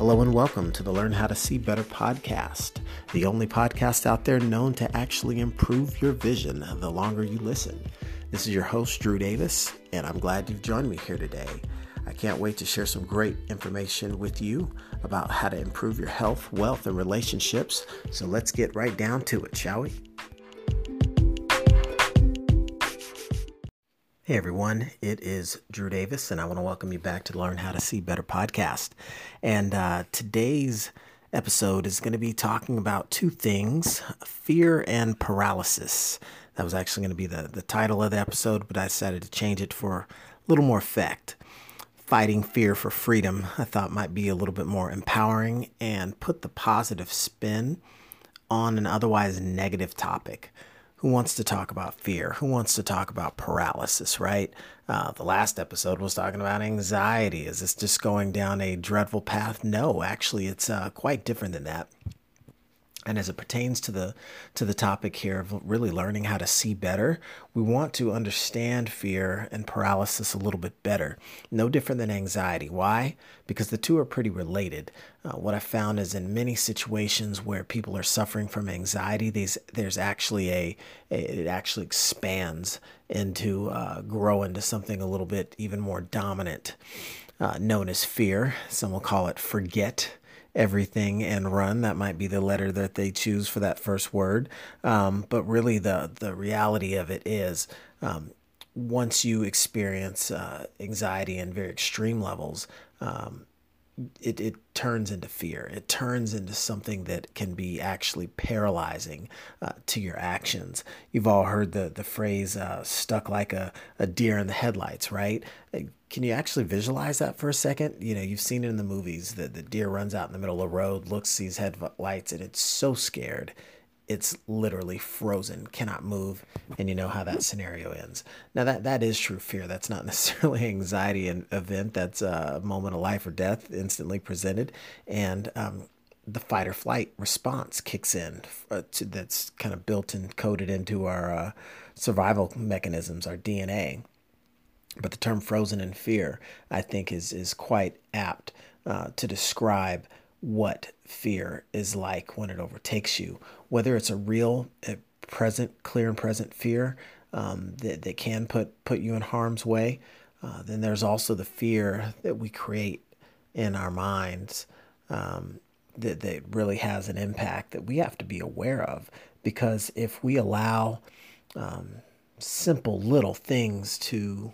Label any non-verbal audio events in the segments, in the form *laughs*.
Hello and welcome to the Learn How to See Better podcast, the only podcast out there known to actually improve your vision the longer you listen. This is your host, Drew Davis, and I'm glad you've joined me here today. I can't wait to share some great information with you about how to improve your health, wealth, and relationships. So let's get right down to it, shall we? Hey everyone, it is Drew Davis, and I want to welcome you back to Learn How to See Better podcast. And uh, today's episode is going to be talking about two things fear and paralysis. That was actually going to be the, the title of the episode, but I decided to change it for a little more effect. Fighting fear for freedom, I thought might be a little bit more empowering and put the positive spin on an otherwise negative topic who wants to talk about fear? Who wants to talk about paralysis, right? Uh, the last episode was talking about anxiety. Is this just going down a dreadful path? No, actually, it's uh, quite different than that. And as it pertains to the to the topic here of really learning how to see better, we want to understand fear and paralysis a little bit better. No different than anxiety. Why? Because the two are pretty related. Uh, what I found is in many situations where people are suffering from anxiety, these there's actually a, it actually expands into uh, grow into something a little bit even more dominant, uh, known as fear. Some will call it forget everything and run. That might be the letter that they choose for that first word. Um, but really, the the reality of it is. Um, once you experience uh, anxiety in very extreme levels, um, it, it turns into fear. It turns into something that can be actually paralyzing uh, to your actions. You've all heard the, the phrase uh, stuck like a, a deer in the headlights, right? Can you actually visualize that for a second? You know, you've seen it in the movies. The, the deer runs out in the middle of the road, looks, sees headlights, and it's so scared it's literally frozen, cannot move, and you know how that scenario ends. Now that that is true fear. That's not *laughs* necessarily anxiety and event. That's a moment of life or death instantly presented, and um, the fight or flight response kicks in. Uh, to, that's kind of built and coded into our uh, survival mechanisms, our DNA. But the term "frozen in fear," I think, is is quite apt uh, to describe what fear is like when it overtakes you, whether it's a real, a present, clear and present fear um, that, that can put, put you in harm's way. Uh, then there's also the fear that we create in our minds um, that, that really has an impact that we have to be aware of. Because if we allow um, simple little things to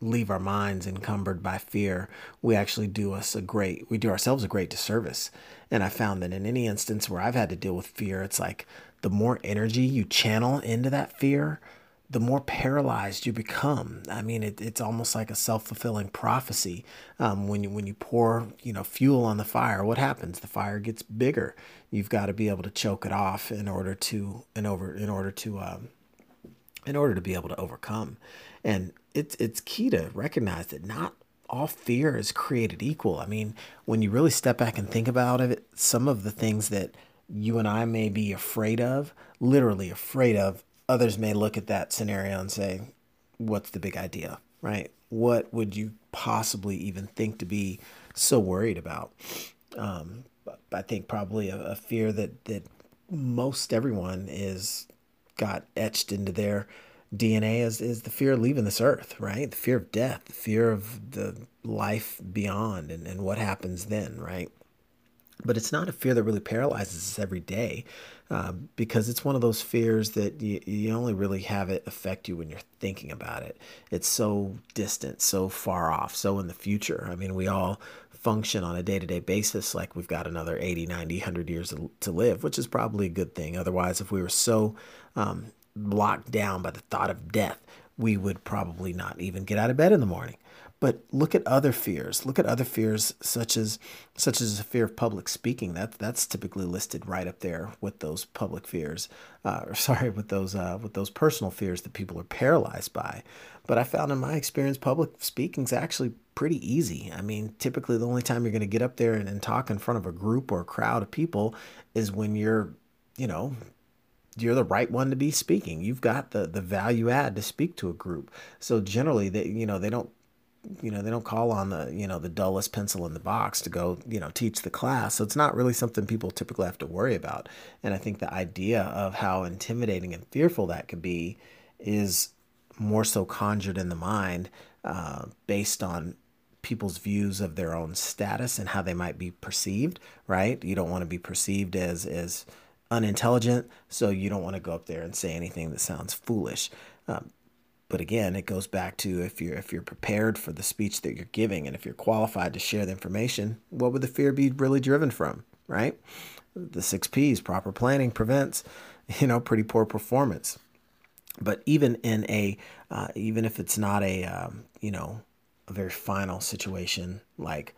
leave our minds encumbered by fear, we actually do us a great, we do ourselves a great disservice. And I found that in any instance where I've had to deal with fear, it's like the more energy you channel into that fear, the more paralyzed you become. I mean, it, it's almost like a self fulfilling prophecy. Um, when you when you pour you know fuel on the fire, what happens? The fire gets bigger. You've got to be able to choke it off in order to in over in order to um, in order to be able to overcome. And it's it's key to recognize that not all fear is created equal. I mean, when you really step back and think about it, some of the things that you and I may be afraid of, literally afraid of, others may look at that scenario and say, What's the big idea? Right? What would you possibly even think to be so worried about? Um, I think probably a, a fear that, that most everyone is got etched into their DNA is, is the fear of leaving this earth, right? The fear of death, the fear of the life beyond and, and what happens then, right? But it's not a fear that really paralyzes us every day uh, because it's one of those fears that you, you only really have it affect you when you're thinking about it. It's so distant, so far off, so in the future. I mean, we all function on a day-to-day basis like we've got another 80 90 100 years to live which is probably a good thing otherwise if we were so um, locked down by the thought of death, we would probably not even get out of bed in the morning. But look at other fears. Look at other fears such as such as a fear of public speaking. That that's typically listed right up there with those public fears, uh, or *laughs* sorry, with those uh, with those personal fears that people are paralyzed by. But I found in my experience, public speaking is actually pretty easy. I mean, typically the only time you're going to get up there and, and talk in front of a group or a crowd of people is when you're, you know, you're the right one to be speaking. You've got the the value add to speak to a group. So generally, they you know they don't you know they don't call on the you know the dullest pencil in the box to go you know teach the class so it's not really something people typically have to worry about and i think the idea of how intimidating and fearful that could be is more so conjured in the mind uh, based on people's views of their own status and how they might be perceived right you don't want to be perceived as as unintelligent so you don't want to go up there and say anything that sounds foolish um, but again, it goes back to if you're if you're prepared for the speech that you're giving and if you're qualified to share the information, what would the fear be really driven from, right? The six P's, proper planning prevents, *laughs* you know, pretty poor performance. But even in a, uh, even if it's not a, um, you know, a very final situation like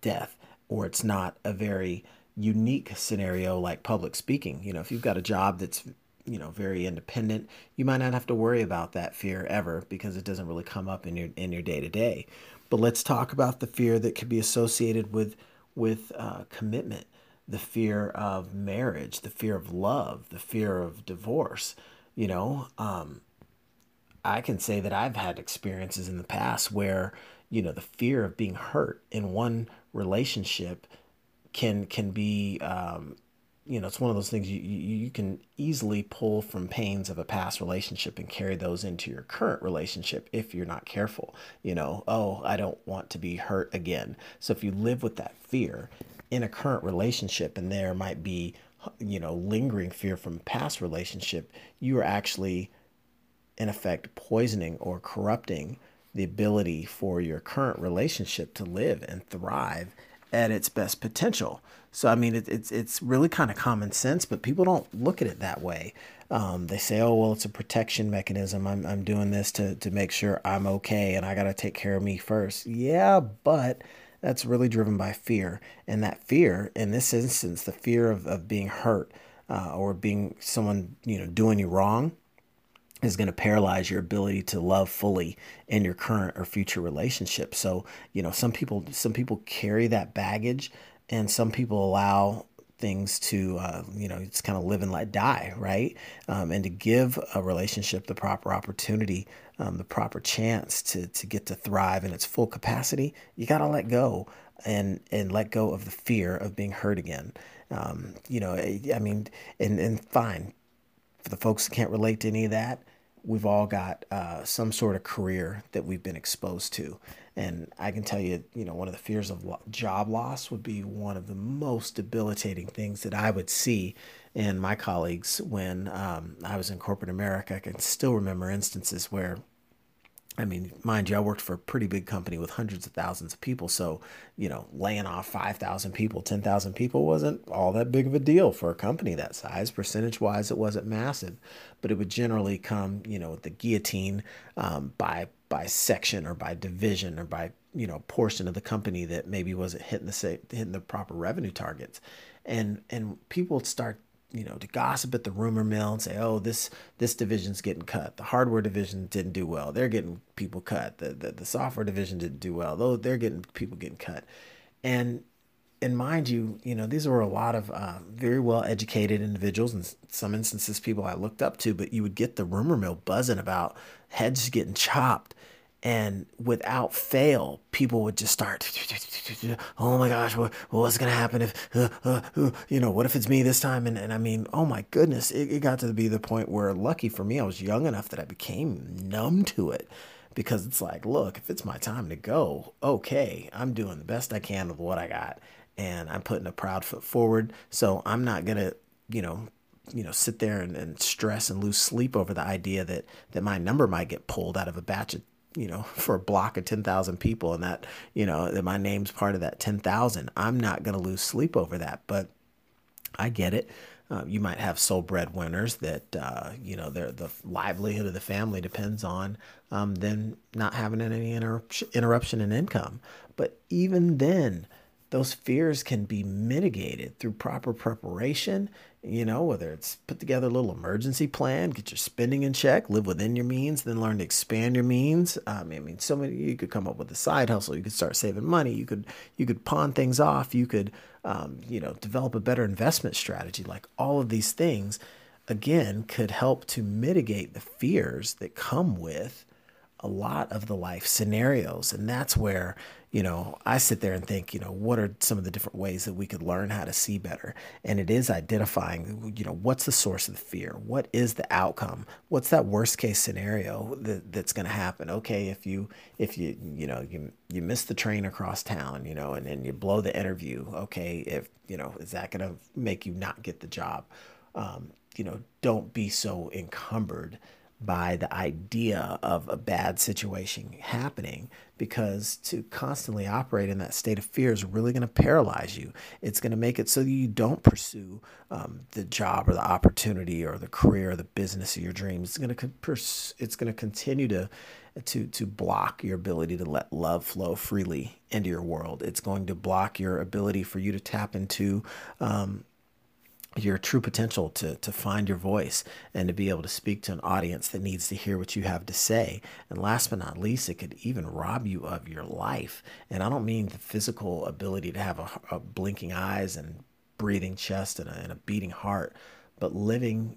death, or it's not a very unique scenario like public speaking. You know, if you've got a job that's you know very independent you might not have to worry about that fear ever because it doesn't really come up in your in your day to day but let's talk about the fear that could be associated with with uh, commitment the fear of marriage the fear of love the fear of divorce you know um, i can say that i've had experiences in the past where you know the fear of being hurt in one relationship can can be um, you know, it's one of those things you, you, you can easily pull from pains of a past relationship and carry those into your current relationship if you're not careful. You know, oh, I don't want to be hurt again. So if you live with that fear in a current relationship and there might be, you know, lingering fear from past relationship, you are actually, in effect, poisoning or corrupting the ability for your current relationship to live and thrive at its best potential. So I mean, it, it's it's really kind of common sense, but people don't look at it that way. Um, they say, "Oh, well, it's a protection mechanism. I'm I'm doing this to to make sure I'm okay, and I got to take care of me first. Yeah, but that's really driven by fear, and that fear, in this instance, the fear of of being hurt uh, or being someone you know doing you wrong is going to paralyze your ability to love fully in your current or future relationship. So, you know, some people some people carry that baggage and some people allow things to uh, you know it's kind of live and let die right um, and to give a relationship the proper opportunity um, the proper chance to to get to thrive in its full capacity you got to let go and and let go of the fear of being hurt again um, you know i mean and and fine for the folks that can't relate to any of that we've all got uh, some sort of career that we've been exposed to. And I can tell you, you know, one of the fears of job loss would be one of the most debilitating things that I would see in my colleagues when um, I was in corporate America. I can still remember instances where I mean, mind you, I worked for a pretty big company with hundreds of thousands of people. So, you know, laying off 5,000 people, 10,000 people wasn't all that big of a deal for a company that size. Percentage wise, it wasn't massive, but it would generally come, you know, with the guillotine um, by by section or by division or by you know portion of the company that maybe wasn't hitting the hitting the proper revenue targets, and and people start you know, to gossip at the rumor mill and say, "Oh, this this division's getting cut. The hardware division didn't do well. They're getting people cut. The the, the software division didn't do well. Though they're getting people getting cut." And and mind you, you know, these were a lot of uh, very well educated individuals, and some instances people I looked up to. But you would get the rumor mill buzzing about heads getting chopped and without fail, people would just start, oh my gosh, what, what's going to happen if, uh, uh, uh, you know, what if it's me this time? And, and I mean, oh my goodness, it, it got to be the point where, lucky for me, I was young enough that I became numb to it because it's like, look, if it's my time to go, okay, I'm doing the best I can with what I got. And I'm putting a proud foot forward. So I'm not going to, you know, you know sit there and, and stress and lose sleep over the idea that that my number might get pulled out of a batch of you know, for a block of 10,000 people and that, you know, that my name's part of that 10,000. I'm not going to lose sleep over that, but I get it. Uh, you might have sole breadwinners that, uh, you know, their, the livelihood of the family depends on um, them not having any interruption, interruption in income. But even then, those fears can be mitigated through proper preparation you know, whether it's put together a little emergency plan, get your spending in check, live within your means, then learn to expand your means. Um, I mean, so many you could come up with a side hustle. You could start saving money. You could you could pawn things off. You could um, you know develop a better investment strategy. Like all of these things, again, could help to mitigate the fears that come with a lot of the life scenarios. And that's where, you know, I sit there and think, you know, what are some of the different ways that we could learn how to see better? And it is identifying, you know, what's the source of the fear? What is the outcome? What's that worst case scenario that, that's going to happen? Okay, if you, if you, you know, you, you miss the train across town, you know, and then you blow the interview. Okay, if, you know, is that going to make you not get the job? Um, you know, don't be so encumbered by the idea of a bad situation happening because to constantly operate in that state of fear is really going to paralyze you. It's going to make it so you don't pursue um, the job or the opportunity or the career or the business of your dreams. It's going to pers- it's going to continue to to to block your ability to let love flow freely into your world. It's going to block your ability for you to tap into um, your true potential to to find your voice and to be able to speak to an audience that needs to hear what you have to say. And last but not least, it could even rob you of your life. And I don't mean the physical ability to have a, a blinking eyes and breathing chest and a, and a beating heart, but living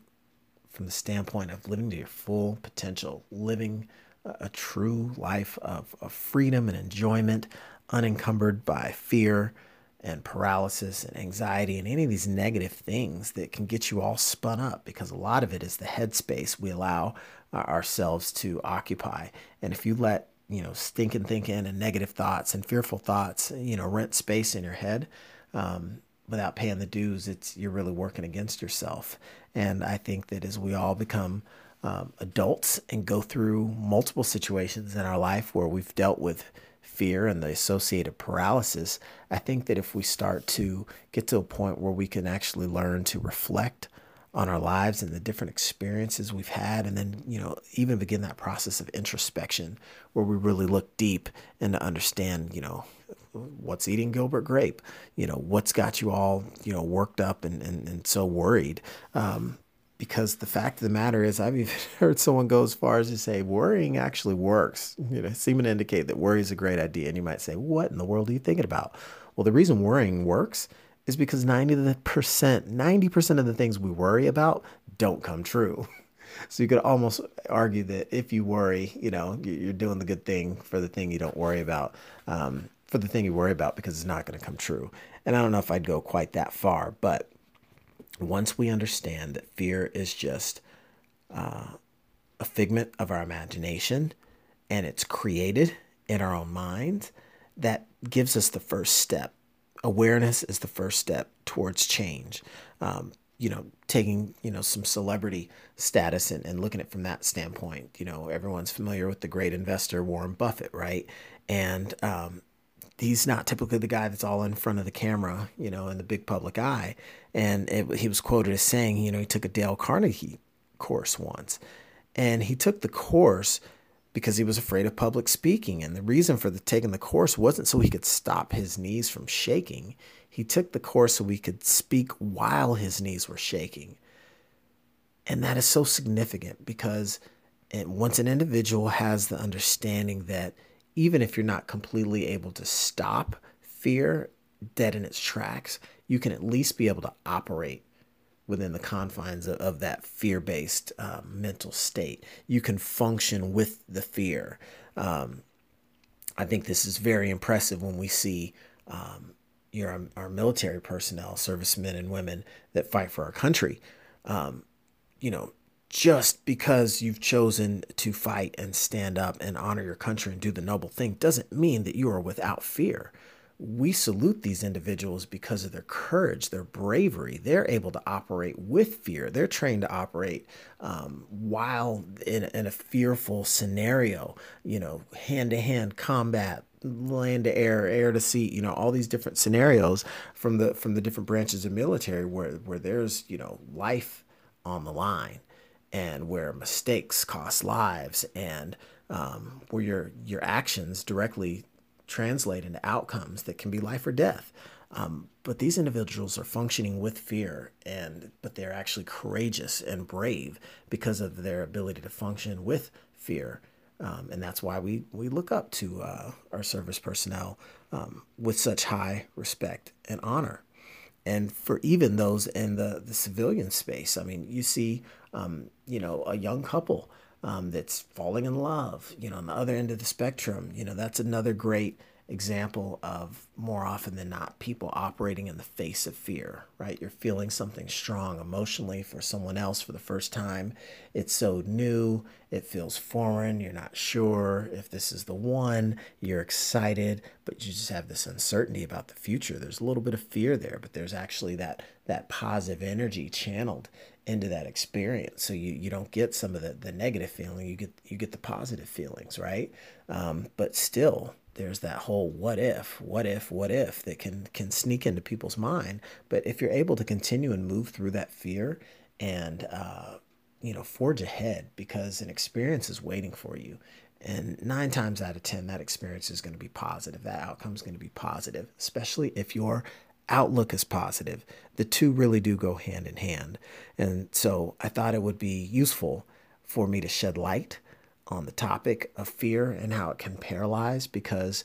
from the standpoint of living to your full potential, living a, a true life of, of freedom and enjoyment, unencumbered by fear and paralysis and anxiety and any of these negative things that can get you all spun up because a lot of it is the headspace we allow uh, ourselves to occupy. And if you let, you know, stinking thinking and negative thoughts and fearful thoughts, you know, rent space in your head, um, without paying the dues, it's you're really working against yourself. And I think that as we all become um, adults and go through multiple situations in our life where we've dealt with fear and the associated paralysis, I think that if we start to get to a point where we can actually learn to reflect on our lives and the different experiences we've had and then you know even begin that process of introspection where we really look deep and to understand you know what's eating gilbert grape you know what's got you all you know worked up and, and, and so worried um, because the fact of the matter is I've even *laughs* heard someone go as far as to say worrying actually works. You know, seeming to indicate that worry is a great idea. And you might say, what in the world are you thinking about? Well, the reason worrying works is because 90%, 90% of the things we worry about don't come true. *laughs* So you could almost argue that if you worry, you know, you're doing the good thing for the thing you don't worry about, um, for the thing you worry about because it's not going to come true. And I don't know if I'd go quite that far, but once we understand that fear is just uh, a figment of our imagination and it's created in our own minds, that gives us the first step. Awareness is the first step towards change. Um, you know, taking, you know, some celebrity status and, and looking at it from that standpoint. You know, everyone's familiar with the great investor Warren Buffett, right? And um, he's not typically the guy that's all in front of the camera, you know, in the big public eye. And it, he was quoted as saying, you know, he took a Dale Carnegie course once, and he took the course because he was afraid of public speaking. And the reason for the taking the course wasn't so he could stop his knees from shaking. He took the course so he could speak while his knees were shaking. And that is so significant because once an individual has the understanding that even if you're not completely able to stop fear dead in its tracks, you can at least be able to operate within the confines of, of that fear based uh, mental state. You can function with the fear. Um, I think this is very impressive when we see um, your, our military personnel, servicemen and women that fight for our country. Um, you know, just because you've chosen to fight and stand up and honor your country and do the noble thing doesn't mean that you are without fear. We salute these individuals because of their courage, their bravery. They're able to operate with fear. They're trained to operate um, while in, in a fearful scenario, you know, hand to hand combat, land to air, air to sea, you know, all these different scenarios from the from the different branches of military where where there's, you know, life on the line and where mistakes cost lives and um, where your your actions directly translate into outcomes that can be life or death. Um, but these individuals are functioning with fear, and but they're actually courageous and brave because of their ability to function with fear, um, and that's why we we look up to uh, our service personnel um, with such high respect and honor and for even those in the, the civilian space. I mean, you see, um, you know, a young couple um, that's falling in love, you know, on the other end of the spectrum, you know, that's another great example of more often than not people operating in the face of fear, right? You're feeling something strong emotionally for someone else for the first time. It's so new, it feels foreign, you're not sure if this is the one, you're excited, but you just have this uncertainty about the future. There's a little bit of fear there, but there's actually that that positive energy channeled into that experience so you, you don't get some of the, the negative feeling you get you get the positive feelings right um, but still there's that whole what if, what if, what if that can can sneak into people's mind. But if you're able to continue and move through that fear and uh, you know forge ahead because an experience is waiting for you, and nine times out of ten that experience is going to be positive. That outcome is going to be positive, especially if your outlook is positive. The two really do go hand in hand, and so I thought it would be useful for me to shed light on the topic of fear and how it can paralyze because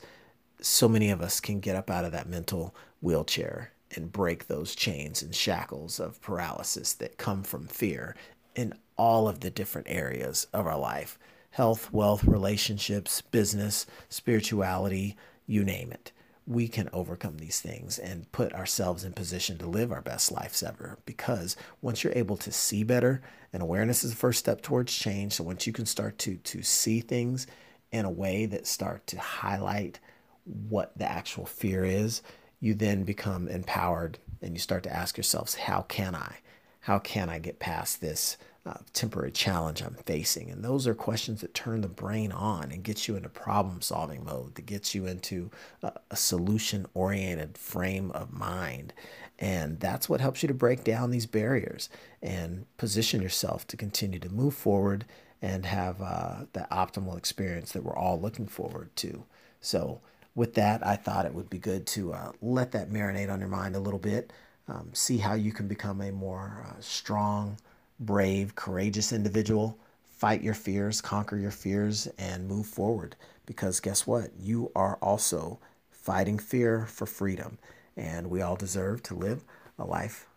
so many of us can get up out of that mental wheelchair and break those chains and shackles of paralysis that come from fear in all of the different areas of our life. Health, wealth, relationships, business, spirituality, you name it we can overcome these things and put ourselves in position to live our best lives ever. Because once you're able to see better, and awareness is the first step towards change. So once you can start to to see things in a way that start to highlight what the actual fear is, you then become empowered and you start to ask yourselves, how can I? How can I get past this uh, temporary challenge I'm facing? And those are questions that turn the brain on and get you into problem solving mode, that gets you into a, a solution oriented frame of mind. And that's what helps you to break down these barriers and position yourself to continue to move forward and have uh, the optimal experience that we're all looking forward to. So, with that, I thought it would be good to uh, let that marinate on your mind a little bit. Um, see how you can become a more uh, strong, brave, courageous individual. Fight your fears, conquer your fears, and move forward. Because guess what? You are also fighting fear for freedom. And we all deserve to live a life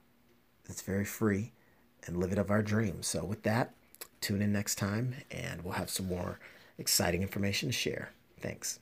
that's very free and live it of our dreams. So, with that, tune in next time and we'll have some more exciting information to share. Thanks.